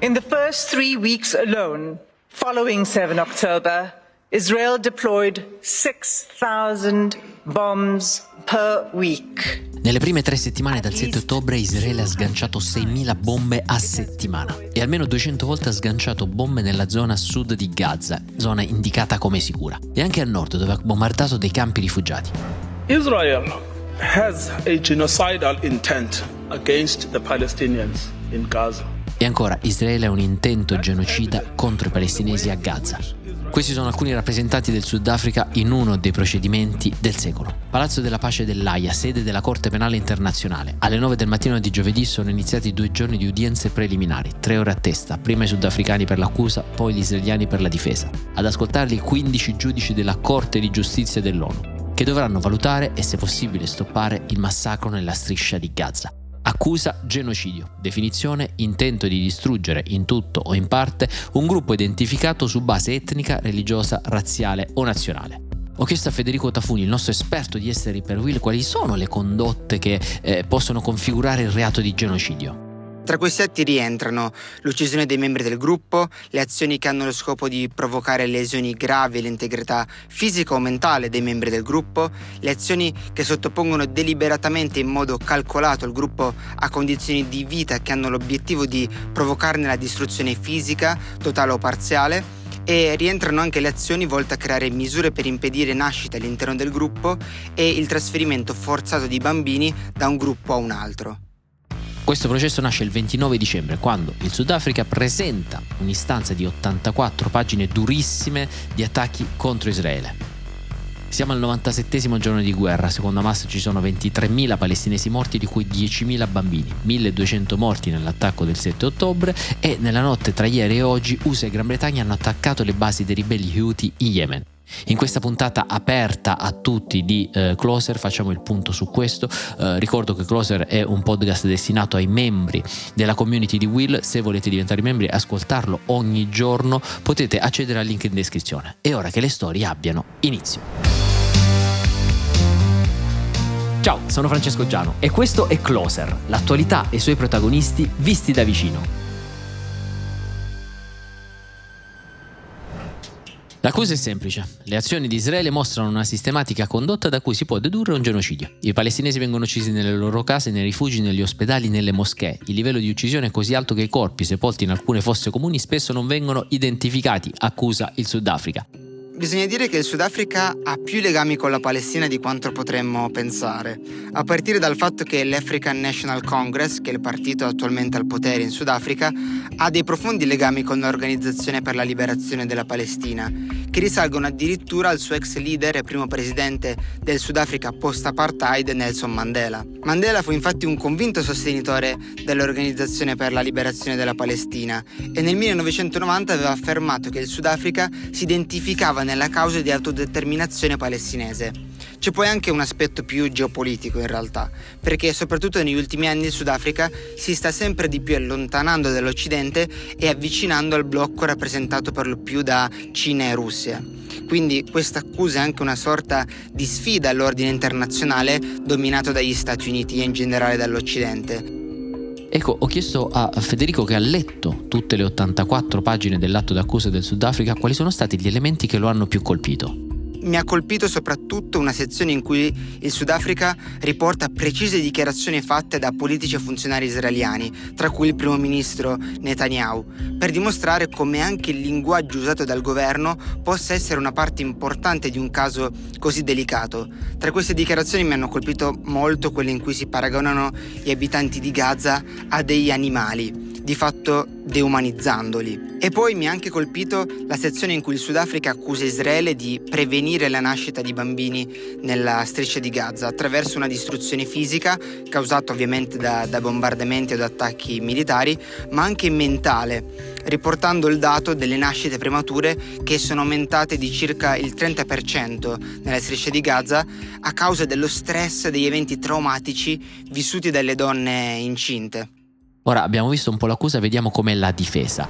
In the first three weeks alone, following 7 October, Israel deployed 6,000 bombs per week. Nelle prime tre settimane dal 7 ottobre Israele ha sganciato 6.000 bombe a settimana e almeno 200 volte ha sganciato bombe nella zona sud di Gaza, zona indicata come sicura, e anche a nord dove ha bombardato dei campi rifugiati. Israel has a genocidal intent against the Palestinians in Gaza. E ancora, Israele ha un intento genocida contro i palestinesi a Gaza. Questi sono alcuni rappresentanti del Sudafrica in uno dei procedimenti del secolo. Palazzo della Pace dell'Aia, sede della Corte Penale Internazionale. Alle 9 del mattino di giovedì sono iniziati due giorni di udienze preliminari, tre ore a testa, prima i sudafricani per l'accusa, poi gli israeliani per la difesa. Ad ascoltarli 15 giudici della Corte di Giustizia dell'ONU, che dovranno valutare e se possibile stoppare il massacro nella striscia di Gaza. Accusa genocidio, definizione intento di distruggere in tutto o in parte un gruppo identificato su base etnica, religiosa, razziale o nazionale. Ho chiesto a Federico Tafuni, il nostro esperto di esteri per Will, quali sono le condotte che eh, possono configurare il reato di genocidio. Tra questi atti rientrano l'uccisione dei membri del gruppo, le azioni che hanno lo scopo di provocare lesioni gravi all'integrità fisica o mentale dei membri del gruppo, le azioni che sottopongono deliberatamente in modo calcolato il gruppo a condizioni di vita che hanno l'obiettivo di provocarne la distruzione fisica, totale o parziale, e rientrano anche le azioni volte a creare misure per impedire nascita all'interno del gruppo e il trasferimento forzato di bambini da un gruppo a un altro. Questo processo nasce il 29 dicembre, quando il Sudafrica presenta un'istanza di 84 pagine durissime di attacchi contro Israele. Siamo al 97 giorno di guerra, secondo Hamas ci sono 23.000 palestinesi morti, di cui 10.000 bambini, 1.200 morti nell'attacco del 7 ottobre e nella notte tra ieri e oggi USA e Gran Bretagna hanno attaccato le basi dei ribelli Houthi in Yemen. In questa puntata aperta a tutti di eh, Closer facciamo il punto su questo. Eh, ricordo che Closer è un podcast destinato ai membri della community di Will. Se volete diventare membri e ascoltarlo ogni giorno potete accedere al link in descrizione. È ora che le storie abbiano inizio. Ciao, sono Francesco Giano e questo è Closer, l'attualità e i suoi protagonisti visti da vicino. L'accusa è semplice. Le azioni di Israele mostrano una sistematica condotta da cui si può dedurre un genocidio. I palestinesi vengono uccisi nelle loro case, nei rifugi, negli ospedali, nelle moschee. Il livello di uccisione è così alto che i corpi sepolti in alcune fosse comuni spesso non vengono identificati, accusa il Sudafrica. Bisogna dire che il Sudafrica ha più legami con la Palestina di quanto potremmo pensare, a partire dal fatto che l'African National Congress, che è il partito attualmente al potere in Sudafrica, ha dei profondi legami con l'Organizzazione per la Liberazione della Palestina, che risalgono addirittura al suo ex leader e primo presidente del Sudafrica post-apartheid Nelson Mandela. Mandela fu infatti un convinto sostenitore dell'Organizzazione per la Liberazione della Palestina e nel 1990 aveva affermato che il Sudafrica si identificava nella causa di autodeterminazione palestinese. C'è poi anche un aspetto più geopolitico in realtà, perché soprattutto negli ultimi anni il Sudafrica si sta sempre di più allontanando dall'Occidente e avvicinando al blocco rappresentato per lo più da Cina e Russia. Quindi questa accusa è anche una sorta di sfida all'ordine internazionale dominato dagli Stati Uniti e in generale dall'Occidente. Ecco, ho chiesto a Federico che ha letto tutte le 84 pagine dell'atto d'accusa del Sudafrica quali sono stati gli elementi che lo hanno più colpito mi ha colpito soprattutto una sezione in cui il Sudafrica riporta precise dichiarazioni fatte da politici e funzionari israeliani, tra cui il primo ministro Netanyahu, per dimostrare come anche il linguaggio usato dal governo possa essere una parte importante di un caso così delicato. Tra queste dichiarazioni mi hanno colpito molto quelle in cui si paragonano gli abitanti di Gaza a degli animali di fatto deumanizzandoli. E poi mi ha anche colpito la sezione in cui il Sudafrica accusa Israele di prevenire la nascita di bambini nella striscia di Gaza attraverso una distruzione fisica causata ovviamente da, da bombardamenti o da attacchi militari, ma anche mentale riportando il dato delle nascite premature che sono aumentate di circa il 30% nella striscia di Gaza a causa dello stress degli eventi traumatici vissuti dalle donne incinte. Ora abbiamo visto un po' l'accusa, vediamo com'è la difesa.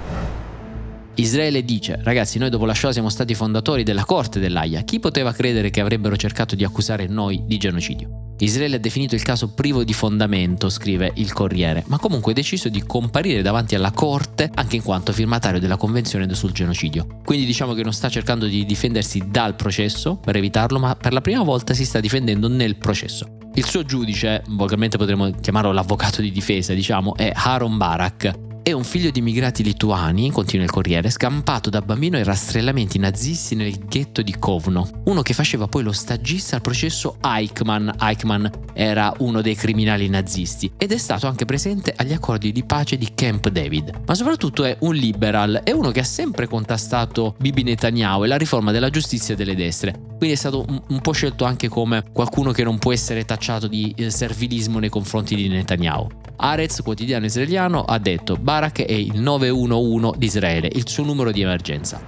Israele dice, ragazzi, noi dopo la Shoah siamo stati fondatori della corte dell'AIA, chi poteva credere che avrebbero cercato di accusare noi di genocidio? Israele ha definito il caso privo di fondamento, scrive il Corriere, ma comunque ha deciso di comparire davanti alla Corte anche in quanto firmatario della Convenzione sul genocidio. Quindi diciamo che non sta cercando di difendersi dal processo per evitarlo, ma per la prima volta si sta difendendo nel processo. Il suo giudice, volgarmente potremmo chiamarlo l'avvocato di difesa, diciamo, è Aaron Barak, è un figlio di immigrati lituani, continua il Corriere, scampato da bambino ai rastrellamenti nazisti nel ghetto di Kovno. Uno che faceva poi lo stagista al processo Eichmann. Eichmann era uno dei criminali nazisti ed è stato anche presente agli accordi di pace di Camp David. Ma soprattutto è un liberal, è uno che ha sempre contastato Bibi Netanyahu e la riforma della giustizia delle destre. Quindi è stato un, un po' scelto anche come qualcuno che non può essere tacciato di eh, servilismo nei confronti di Netanyahu. Arez, quotidiano israeliano, ha detto Barak è il 911 di Israele, il suo numero di emergenza.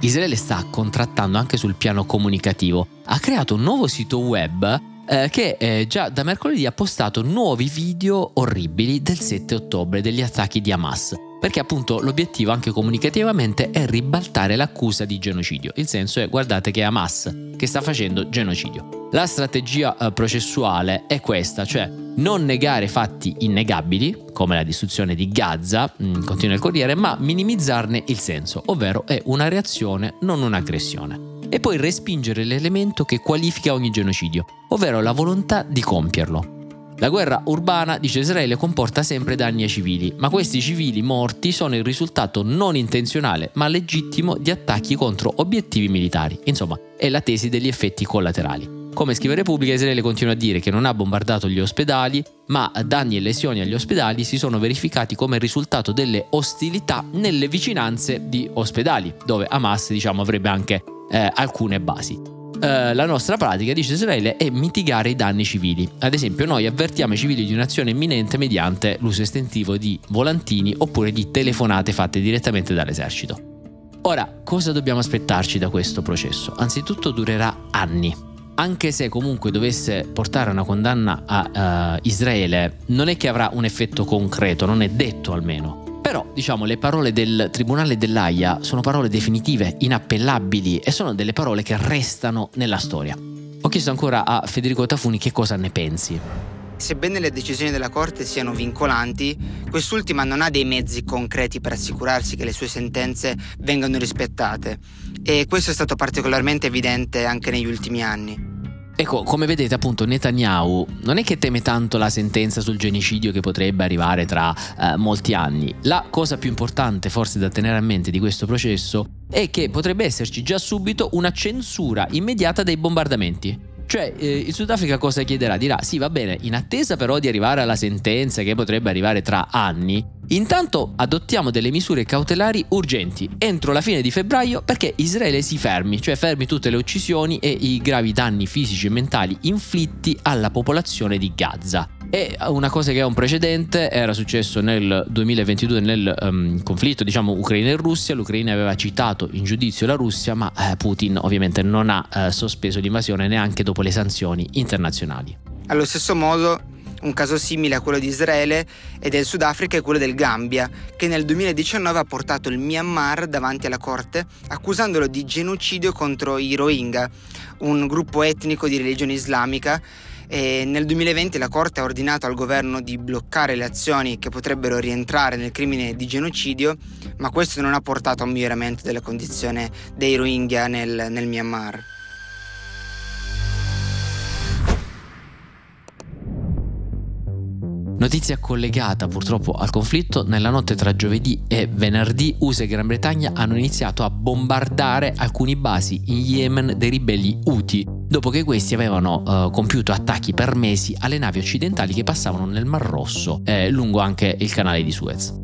Israele sta contrattando anche sul piano comunicativo. Ha creato un nuovo sito web eh, che eh, già da mercoledì ha postato nuovi video orribili del 7 ottobre degli attacchi di Hamas perché appunto l'obiettivo anche comunicativamente è ribaltare l'accusa di genocidio. Il senso è guardate che è Hamas che sta facendo genocidio. La strategia eh, processuale è questa, cioè non negare fatti innegabili, come la distruzione di Gaza, mm, continua il Corriere, ma minimizzarne il senso, ovvero è una reazione, non un'aggressione. E poi respingere l'elemento che qualifica ogni genocidio, ovvero la volontà di compierlo. La guerra urbana, dice Israele, comporta sempre danni ai civili, ma questi civili morti sono il risultato non intenzionale ma legittimo di attacchi contro obiettivi militari. Insomma, è la tesi degli effetti collaterali. Come scrive Repubblica, Israele continua a dire che non ha bombardato gli ospedali, ma danni e lesioni agli ospedali si sono verificati come risultato delle ostilità nelle vicinanze di ospedali, dove Hamas diciamo, avrebbe anche eh, alcune basi. Uh, la nostra pratica, dice Israele, è mitigare i danni civili. Ad esempio, noi avvertiamo i civili di un'azione imminente mediante l'uso estentivo di volantini oppure di telefonate fatte direttamente dall'esercito. Ora, cosa dobbiamo aspettarci da questo processo? Anzitutto durerà anni. Anche se comunque dovesse portare una condanna a uh, Israele, non è che avrà un effetto concreto, non è detto almeno. Però, diciamo, le parole del Tribunale dell'AIA sono parole definitive, inappellabili e sono delle parole che restano nella storia. Ho chiesto ancora a Federico Tafuni che cosa ne pensi. Sebbene le decisioni della Corte siano vincolanti, quest'ultima non ha dei mezzi concreti per assicurarsi che le sue sentenze vengano rispettate e questo è stato particolarmente evidente anche negli ultimi anni. Ecco, come vedete appunto Netanyahu non è che teme tanto la sentenza sul genocidio che potrebbe arrivare tra eh, molti anni. La cosa più importante forse da tenere a mente di questo processo è che potrebbe esserci già subito una censura immediata dei bombardamenti. Cioè, eh, il Sudafrica cosa chiederà? Dirà: sì, va bene, in attesa però di arrivare alla sentenza che potrebbe arrivare tra anni, intanto adottiamo delle misure cautelari urgenti entro la fine di febbraio perché Israele si fermi, cioè fermi tutte le uccisioni e i gravi danni fisici e mentali inflitti alla popolazione di Gaza. E una cosa che ha un precedente era successo nel 2022 nel um, conflitto diciamo Ucraina e Russia, l'Ucraina aveva citato in giudizio la Russia, ma eh, Putin ovviamente non ha eh, sospeso l'invasione neanche dopo le sanzioni internazionali. Allo stesso modo un caso simile a quello di Israele e del Sudafrica è quello del Gambia, che nel 2019 ha portato il Myanmar davanti alla corte accusandolo di genocidio contro i Rohingya, un gruppo etnico di religione islamica e nel 2020 la Corte ha ordinato al governo di bloccare le azioni che potrebbero rientrare nel crimine di genocidio, ma questo non ha portato a un miglioramento della condizione dei Rohingya nel, nel Myanmar. Notizia collegata purtroppo al conflitto, nella notte tra giovedì e venerdì USA e Gran Bretagna hanno iniziato a bombardare alcuni basi in Yemen dei ribelli Houthi, dopo che questi avevano uh, compiuto attacchi per mesi alle navi occidentali che passavano nel Mar Rosso, eh, lungo anche il canale di Suez.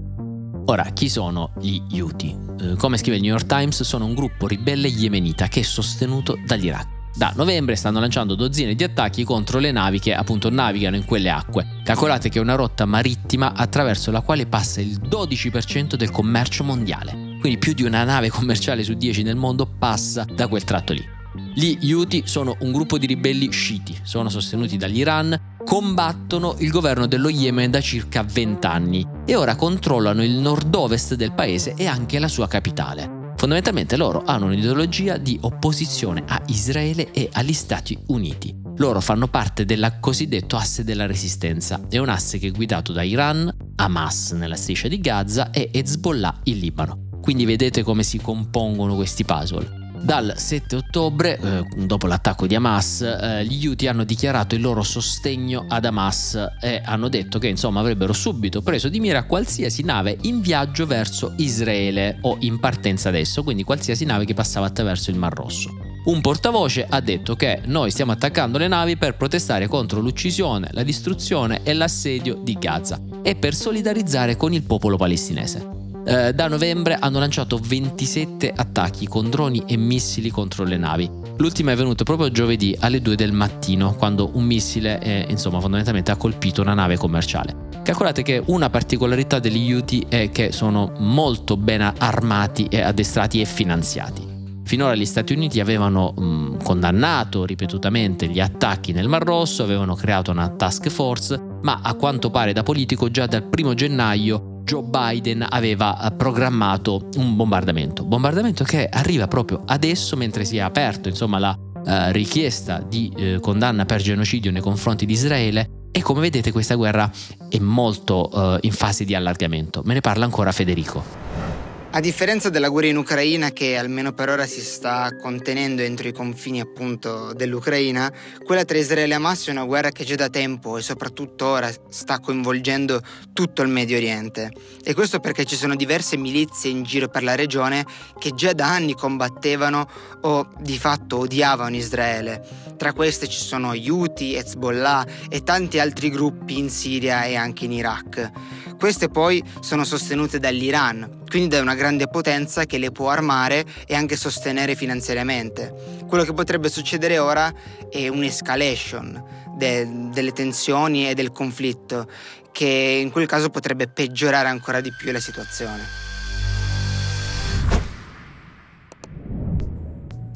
Ora, chi sono gli Houthi? Eh, come scrive il New York Times, sono un gruppo ribelle yemenita che è sostenuto dall'Iraq. Da novembre stanno lanciando dozzine di attacchi contro le navi che appunto navigano in quelle acque. Calcolate che è una rotta marittima attraverso la quale passa il 12% del commercio mondiale. Quindi più di una nave commerciale su 10 nel mondo passa da quel tratto lì. Gli Houthi sono un gruppo di ribelli sciiti, sono sostenuti dall'Iran, combattono il governo dello Yemen da circa 20 anni e ora controllano il nord-ovest del paese e anche la sua capitale. Fondamentalmente loro hanno un'ideologia di opposizione a Israele e agli Stati Uniti. Loro fanno parte del cosiddetto asse della resistenza. È un asse che è guidato da Iran, Hamas nella striscia di Gaza e Hezbollah in Libano. Quindi vedete come si compongono questi puzzle. Dal 7 ottobre, eh, dopo l'attacco di Hamas, eh, gli Houthi hanno dichiarato il loro sostegno ad Hamas e hanno detto che insomma avrebbero subito preso di mira qualsiasi nave in viaggio verso Israele o in partenza adesso, quindi qualsiasi nave che passava attraverso il Mar Rosso. Un portavoce ha detto che noi stiamo attaccando le navi per protestare contro l'uccisione, la distruzione e l'assedio di Gaza e per solidarizzare con il popolo palestinese. Eh, da novembre hanno lanciato 27 attacchi con droni e missili contro le navi. L'ultimo è venuto proprio giovedì alle 2 del mattino, quando un missile, eh, insomma, fondamentalmente ha colpito una nave commerciale. Calcolate che una particolarità degli Houthi è che sono molto ben armati e addestrati e finanziati. Finora gli Stati Uniti avevano mh, condannato ripetutamente gli attacchi nel Mar Rosso, avevano creato una task force, ma a quanto pare da politico già dal primo gennaio Joe Biden aveva eh, programmato un bombardamento. Bombardamento che arriva proprio adesso mentre si è aperto insomma, la uh, richiesta di uh, condanna per genocidio nei confronti di Israele e come vedete questa guerra è molto uh, in fase di allargamento. Me ne parla ancora Federico. A differenza della guerra in Ucraina, che almeno per ora si sta contenendo entro i confini appunto dell'Ucraina, quella tra Israele e Hamas è una guerra che già da tempo e soprattutto ora sta coinvolgendo tutto il Medio Oriente. E questo perché ci sono diverse milizie in giro per la regione che già da anni combattevano o di fatto odiavano Israele. Tra queste ci sono Houthi, Hezbollah e tanti altri gruppi in Siria e anche in Iraq. Queste poi sono sostenute dall'Iran, quindi da una grande potenza che le può armare e anche sostenere finanziariamente. Quello che potrebbe succedere ora è un'escalation de- delle tensioni e del conflitto, che in quel caso potrebbe peggiorare ancora di più la situazione.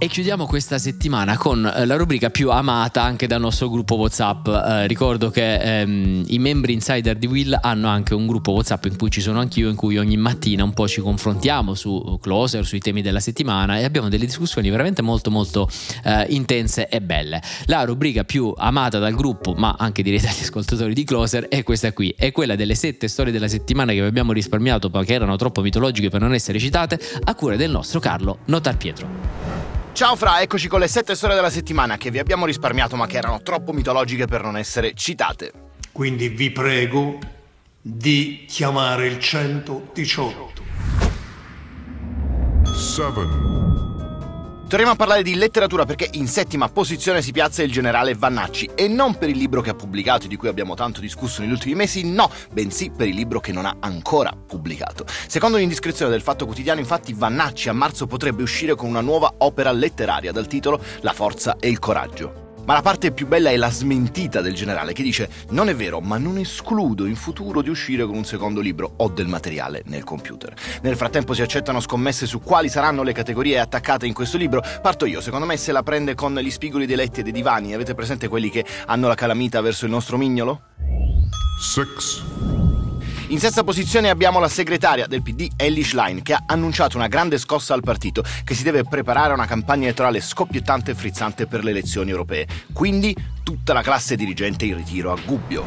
E chiudiamo questa settimana con eh, la rubrica più amata anche dal nostro gruppo WhatsApp. Eh, ricordo che ehm, i membri insider di Will hanno anche un gruppo WhatsApp in cui ci sono anch'io, in cui ogni mattina un po' ci confrontiamo su Closer, sui temi della settimana e abbiamo delle discussioni veramente molto molto eh, intense e belle. La rubrica più amata dal gruppo, ma anche direi dagli ascoltatori di Closer, è questa qui, è quella delle sette storie della settimana che vi abbiamo risparmiato perché erano troppo mitologiche per non essere citate, a cura del nostro Carlo Notar Pietro. Ciao Fra, eccoci con le sette storie della settimana che vi abbiamo risparmiato ma che erano troppo mitologiche per non essere citate. Quindi vi prego di chiamare il 118. 7 Torniamo a parlare di letteratura perché in settima posizione si piazza il generale Vannacci e non per il libro che ha pubblicato e di cui abbiamo tanto discusso negli ultimi mesi, no, bensì per il libro che non ha ancora pubblicato. Secondo l'indiscrezione del Fatto Quotidiano, infatti, Vannacci a marzo potrebbe uscire con una nuova opera letteraria dal titolo La forza e il coraggio. Ma la parte più bella è la smentita del generale che dice non è vero, ma non escludo in futuro di uscire con un secondo libro o del materiale nel computer. Nel frattempo si accettano scommesse su quali saranno le categorie attaccate in questo libro. Parto io, secondo me se la prende con gli spigoli dei letti e dei divani, avete presente quelli che hanno la calamita verso il nostro mignolo? 6 in sesta posizione abbiamo la segretaria del PD, Ellie Schlein, che ha annunciato una grande scossa al partito, che si deve preparare a una campagna elettorale scoppiettante e frizzante per le elezioni europee. Quindi tutta la classe dirigente in ritiro a Gubbio.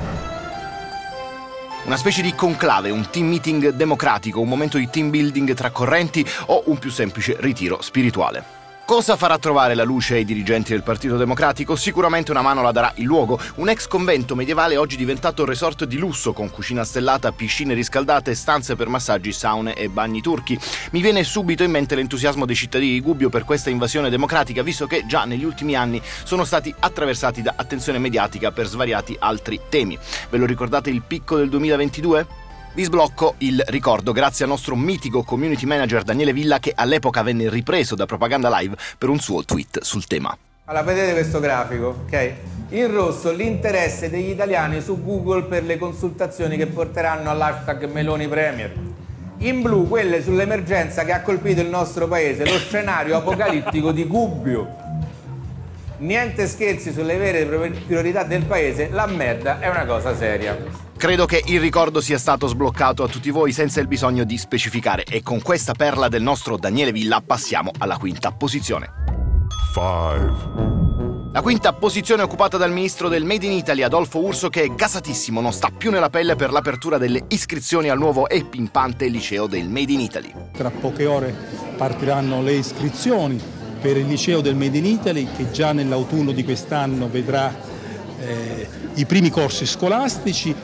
Una specie di conclave, un team meeting democratico, un momento di team building tra correnti o un più semplice ritiro spirituale. Cosa farà trovare la luce ai dirigenti del Partito Democratico? Sicuramente una mano la darà il luogo, un ex convento medievale oggi diventato resort di lusso con cucina stellata, piscine riscaldate, stanze per massaggi, saune e bagni turchi. Mi viene subito in mente l'entusiasmo dei cittadini di Gubbio per questa invasione democratica, visto che già negli ultimi anni sono stati attraversati da attenzione mediatica per svariati altri temi. Ve lo ricordate il picco del 2022? Vi sblocco il ricordo grazie al nostro mitico community manager Daniele Villa che all'epoca venne ripreso da Propaganda Live per un suo tweet sul tema. Allora, vedete questo grafico, ok? In rosso l'interesse degli italiani su Google per le consultazioni che porteranno all'hashtag Meloni Premier. In blu quelle sull'emergenza che ha colpito il nostro paese, lo scenario apocalittico di Gubbio. Niente scherzi sulle vere priorità del paese, la merda è una cosa seria. Credo che il ricordo sia stato sbloccato a tutti voi senza il bisogno di specificare e con questa perla del nostro Daniele Villa passiamo alla quinta posizione. 5 La quinta posizione occupata dal ministro del Made in Italy Adolfo Urso che è gasatissimo, non sta più nella pelle per l'apertura delle iscrizioni al nuovo e pimpante liceo del Made in Italy. Tra poche ore partiranno le iscrizioni per il liceo del Made in Italy che già nell'autunno di quest'anno vedrà eh, i primi corsi scolastici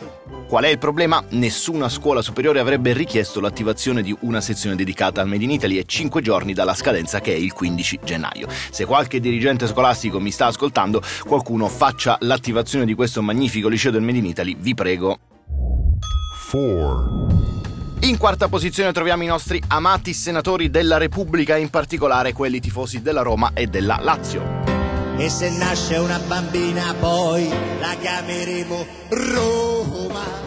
Qual è il problema? Nessuna scuola superiore avrebbe richiesto l'attivazione di una sezione dedicata al Made in Italy e 5 giorni dalla scadenza che è il 15 gennaio. Se qualche dirigente scolastico mi sta ascoltando, qualcuno faccia l'attivazione di questo magnifico liceo del Made in Italy, vi prego. 4. In quarta posizione troviamo i nostri amati senatori della Repubblica, in particolare quelli tifosi della Roma e della Lazio. E se nasce una bambina poi la chiameremo Roma.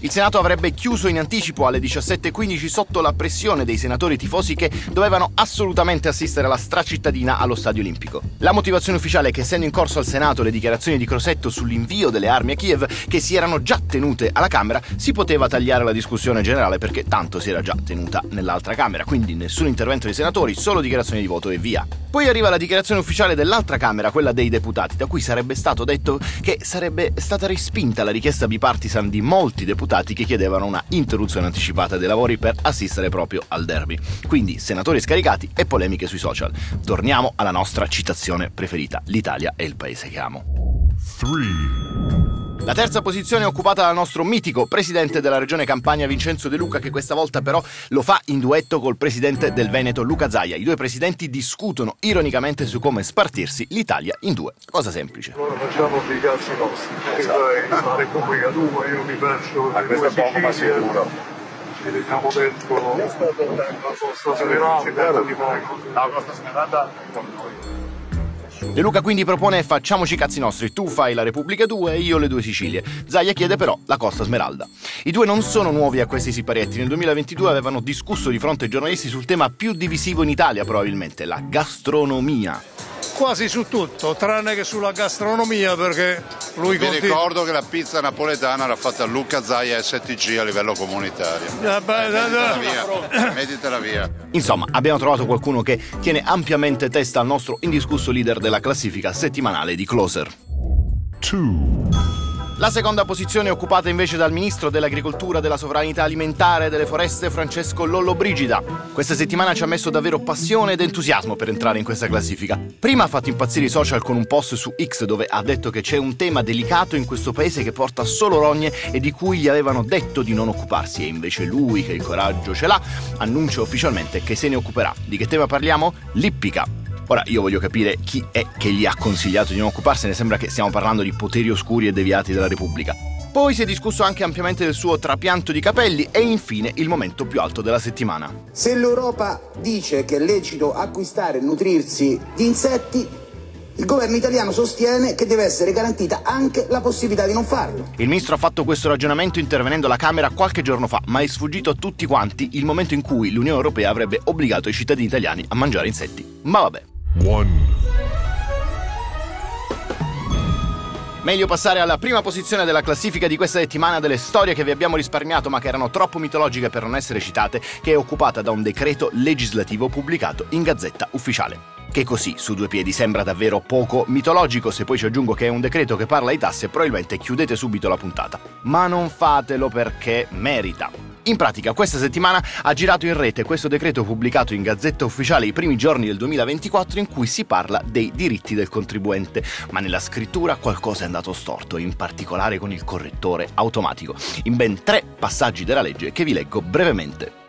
Il Senato avrebbe chiuso in anticipo alle 17.15 sotto la pressione dei senatori tifosi che dovevano assolutamente assistere alla stracittadina allo Stadio Olimpico. La motivazione ufficiale è che essendo in corso al Senato le dichiarazioni di Crosetto sull'invio delle armi a Kiev, che si erano già tenute alla Camera, si poteva tagliare la discussione generale perché tanto si era già tenuta nell'altra Camera, quindi nessun intervento dei senatori, solo dichiarazioni di voto e via. Poi arriva la dichiarazione ufficiale dell'altra Camera, quella dei deputati, da cui sarebbe stato detto che sarebbe stata respinta la richiesta bipartisan di molti deputati che chiedevano una interruzione anticipata dei lavori per assistere proprio al derby. Quindi senatori scaricati e polemiche sui social. Torniamo alla nostra citazione preferita. L'Italia è il paese che amo. 3. La terza posizione è occupata dal nostro mitico presidente della regione Campania Vincenzo De Luca che questa volta però lo fa in duetto col presidente del Veneto Luca Zaia. I due presidenti discutono ironicamente su come spartirsi l'Italia in due. Cosa semplice. Ora facciamo i cazzi nostri. Esatto. La Repubblica tua, io mi faccio a questo è poco ma sicuro. Ci vediamo dentro la Costa Smeralda. La Costa Smeralda con noi. De Luca quindi propone facciamoci i cazzi nostri, tu fai la Repubblica 2 e io le due Sicilie. Zaia chiede però la Costa Smeralda. I due non sono nuovi a questi siparietti, nel 2022 avevano discusso di fronte ai giornalisti sul tema più divisivo in Italia probabilmente, la gastronomia quasi su tutto, tranne che sulla gastronomia perché lui Mi continua... ricordo che la pizza napoletana era fatta a Luca Zaia STG a livello comunitario. Eh beh, Mettitela via, mettitela via. Insomma, abbiamo trovato qualcuno che tiene ampiamente testa al nostro indiscusso leader della classifica settimanale di Closer. 2. La seconda posizione è occupata invece dal ministro dell'agricoltura, della sovranità alimentare e delle foreste Francesco Lollobrigida. Questa settimana ci ha messo davvero passione ed entusiasmo per entrare in questa classifica. Prima ha fatto impazzire i social con un post su X dove ha detto che c'è un tema delicato in questo paese che porta solo rogne e di cui gli avevano detto di non occuparsi e invece lui, che il coraggio ce l'ha, annuncia ufficialmente che se ne occuperà. Di che tema parliamo? L'ippica. Ora io voglio capire chi è che gli ha consigliato di non occuparsene, sembra che stiamo parlando di poteri oscuri e deviati della Repubblica. Poi si è discusso anche ampiamente del suo trapianto di capelli e infine il momento più alto della settimana. Se l'Europa dice che è lecito acquistare e nutrirsi di insetti, il governo italiano sostiene che deve essere garantita anche la possibilità di non farlo. Il ministro ha fatto questo ragionamento intervenendo alla Camera qualche giorno fa, ma è sfuggito a tutti quanti il momento in cui l'Unione Europea avrebbe obbligato i cittadini italiani a mangiare insetti. Ma vabbè. One. Meglio passare alla prima posizione della classifica di questa settimana delle storie che vi abbiamo risparmiato ma che erano troppo mitologiche per non essere citate, che è occupata da un decreto legislativo pubblicato in Gazzetta Ufficiale. Che così, su due piedi, sembra davvero poco mitologico, se poi ci aggiungo che è un decreto che parla di tasse, probabilmente chiudete subito la puntata. Ma non fatelo perché merita. In pratica, questa settimana ha girato in rete questo decreto pubblicato in Gazzetta Ufficiale i primi giorni del 2024 in cui si parla dei diritti del contribuente, ma nella scrittura qualcosa è andato storto, in particolare con il correttore automatico, in ben tre passaggi della legge che vi leggo brevemente.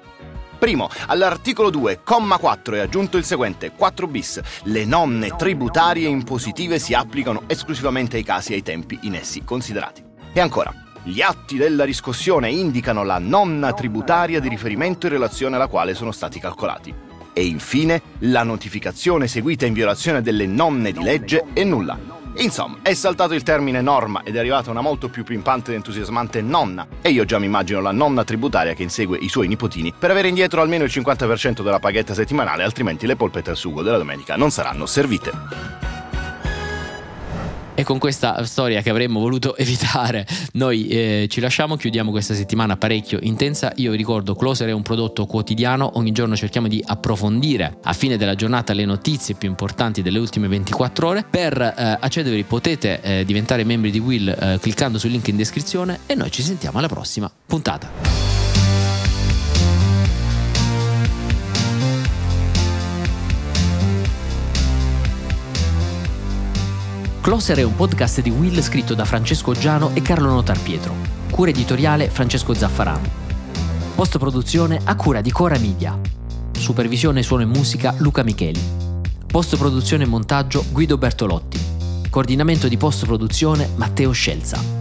Primo, all'articolo 2, comma 4 è aggiunto il seguente, 4 bis. Le nonne tributarie impositive si applicano esclusivamente ai casi e ai tempi in essi considerati. E ancora, gli atti della riscossione indicano la nonna tributaria di riferimento in relazione alla quale sono stati calcolati. E infine, la notificazione seguita in violazione delle nonne di legge è nulla. Insomma, è saltato il termine norma ed è arrivata una molto più pimpante ed entusiasmante nonna. E io già mi immagino la nonna tributaria che insegue i suoi nipotini per avere indietro almeno il 50% della paghetta settimanale, altrimenti le polpette al sugo della domenica non saranno servite. E con questa storia che avremmo voluto evitare, noi eh, ci lasciamo, chiudiamo questa settimana parecchio intensa. Io vi ricordo, Closer è un prodotto quotidiano, ogni giorno cerchiamo di approfondire a fine della giornata le notizie più importanti delle ultime 24 ore. Per eh, accedervi potete eh, diventare membri di Will eh, cliccando sul link in descrizione e noi ci sentiamo alla prossima puntata. Closer è un podcast di Will scritto da Francesco Giano e Carlo Notar Pietro. Cura editoriale Francesco Zaffarano. Post produzione a cura di Cora Media. Supervisione suono e musica Luca Micheli. Post produzione e montaggio Guido Bertolotti. Coordinamento di post produzione Matteo Scelza.